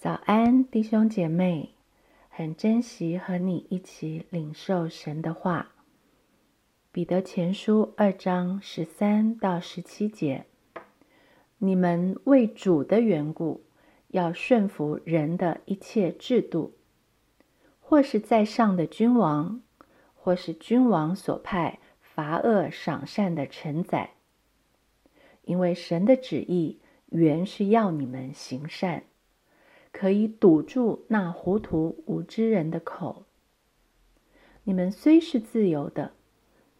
早安，弟兄姐妹，很珍惜和你一起领受神的话。彼得前书二章十三到十七节：你们为主的缘故，要顺服人的一切制度，或是在上的君王，或是君王所派罚恶赏善的臣宰，因为神的旨意原是要你们行善。可以堵住那糊涂无知人的口。你们虽是自由的，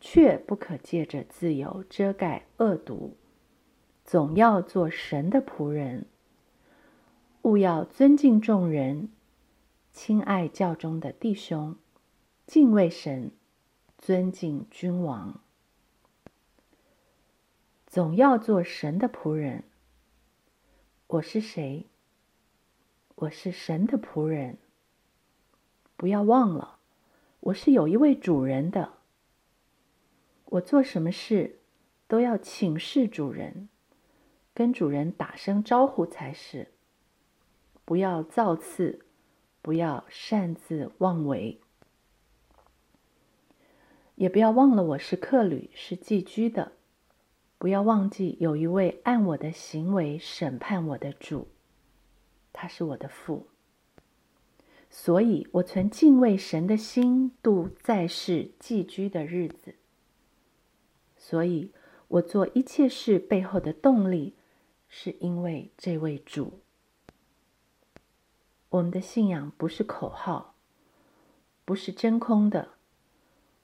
却不可借着自由遮盖恶毒，总要做神的仆人。务要尊敬众人，亲爱教中的弟兄，敬畏神，尊敬君王。总要做神的仆人。我是谁？我是神的仆人，不要忘了，我是有一位主人的。我做什么事都要请示主人，跟主人打声招呼才是。不要造次，不要擅自妄为，也不要忘了我是客旅，是寄居的。不要忘记有一位按我的行为审判我的主。他是我的父，所以我存敬畏神的心度在世寄居的日子。所以我做一切事背后的动力，是因为这位主。我们的信仰不是口号，不是真空的，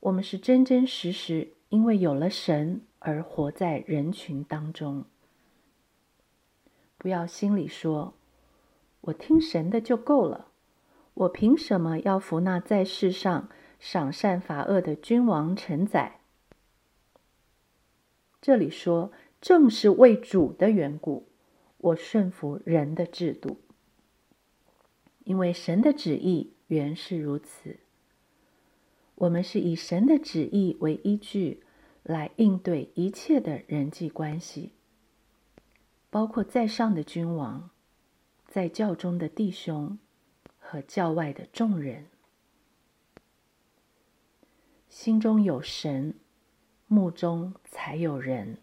我们是真真实实因为有了神而活在人群当中。不要心里说。我听神的就够了，我凭什么要服那在世上赏善罚恶的君王臣宰？这里说，正是为主的缘故，我顺服人的制度，因为神的旨意原是如此。我们是以神的旨意为依据来应对一切的人际关系，包括在上的君王。在教中的弟兄和教外的众人，心中有神，目中才有人。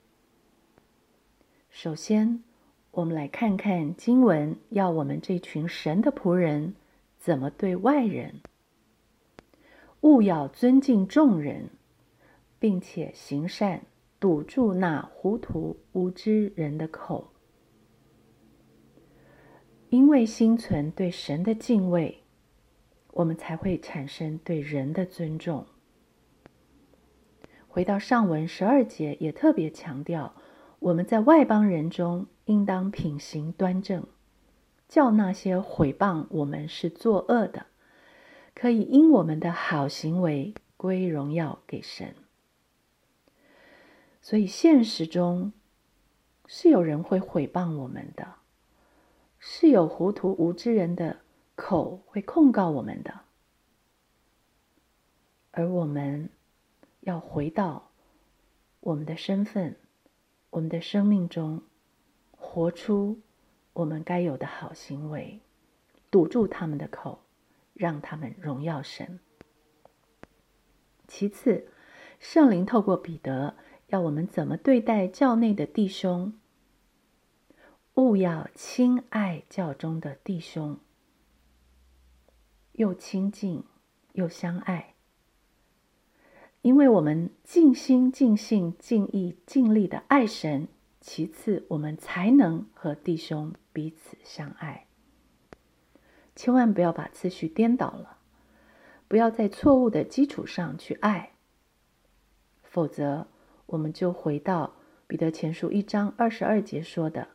首先，我们来看看经文要我们这群神的仆人怎么对外人。勿要尊敬众人，并且行善，堵住那糊涂无知人的口。因为心存对神的敬畏，我们才会产生对人的尊重。回到上文十二节，也特别强调，我们在外邦人中应当品行端正，叫那些毁谤我们是作恶的，可以因我们的好行为归荣耀给神。所以现实中是有人会毁谤我们的。是有糊涂无知人的口会控告我们的，而我们要回到我们的身份、我们的生命中，活出我们该有的好行为，堵住他们的口，让他们荣耀神。其次，圣灵透过彼得，要我们怎么对待教内的弟兄。勿要亲爱教中的弟兄，又亲近又相爱，因为我们尽心尽性尽意尽力的爱神，其次我们才能和弟兄彼此相爱。千万不要把次序颠倒了，不要在错误的基础上去爱，否则我们就回到彼得前书一章二十二节说的。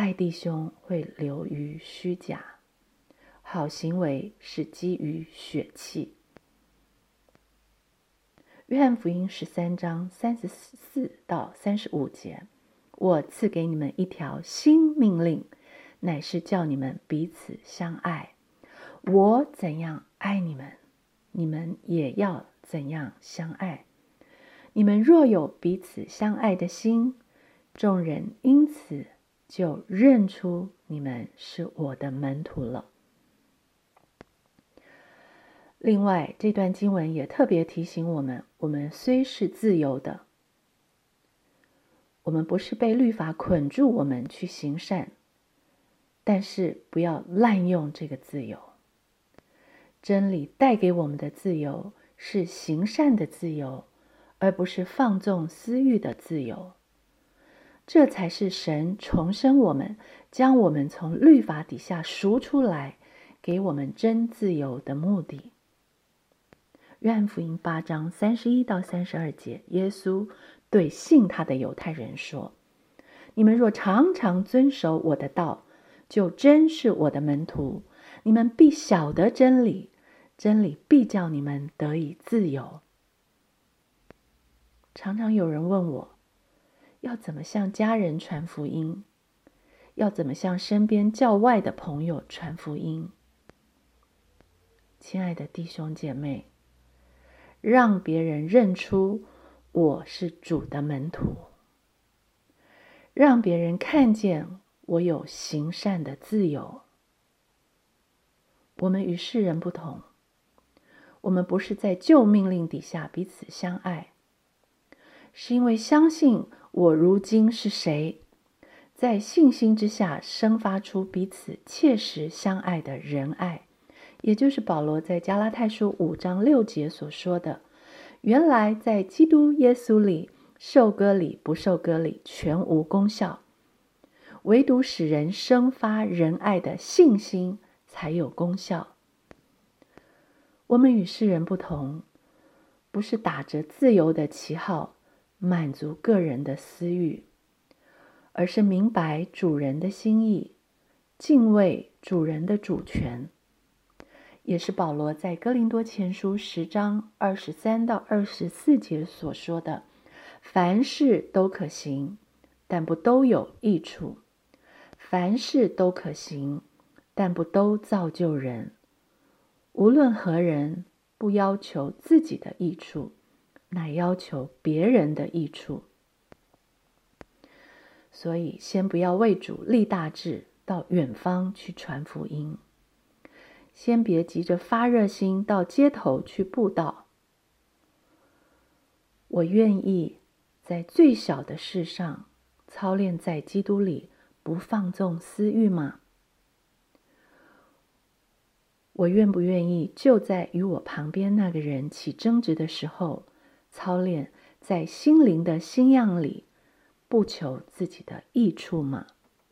爱弟兄会流于虚假，好行为是基于血气。约翰福音十三章三十四到三十五节，我赐给你们一条新命令，乃是叫你们彼此相爱。我怎样爱你们，你们也要怎样相爱。你们若有彼此相爱的心，众人因此。就认出你们是我的门徒了。另外，这段经文也特别提醒我们：我们虽是自由的，我们不是被律法捆住，我们去行善，但是不要滥用这个自由。真理带给我们的自由是行善的自由，而不是放纵私欲的自由。这才是神重生我们，将我们从律法底下赎出来，给我们真自由的目的。约翰福音八章三十一到三十二节，耶稣对信他的犹太人说：“你们若常常遵守我的道，就真是我的门徒。你们必晓得真理，真理必叫你们得以自由。”常常有人问我，要怎么向家人传福音？要怎么向身边较外的朋友传福音？亲爱的弟兄姐妹。让别人认出我是主的门徒，让别人看见我有行善的自由。我们与世人不同，我们不是在旧命令底下彼此相爱，是因为相信我如今是谁，在信心之下生发出彼此切实相爱的仁爱。也就是保罗在加拉太书五章六节所说的：“原来在基督耶稣里受割礼不受割礼全无功效，唯独使人生发仁爱的信心才有功效。”我们与世人不同，不是打着自由的旗号满足个人的私欲，而是明白主人的心意，敬畏主人的主权。也是保罗在哥林多前书十章二十三到二十四节所说的：“凡事都可行，但不都有益处；凡事都可行，但不都造就人。无论何人，不要求自己的益处，乃要求别人的益处。所以，先不要为主立大志，到远方去传福音。”先别急着发热心到街头去布道。我愿意在最小的事上操练在基督里不放纵私欲吗？我愿不愿意就在与我旁边那个人起争执的时候操练在心灵的新样里不求自己的益处吗？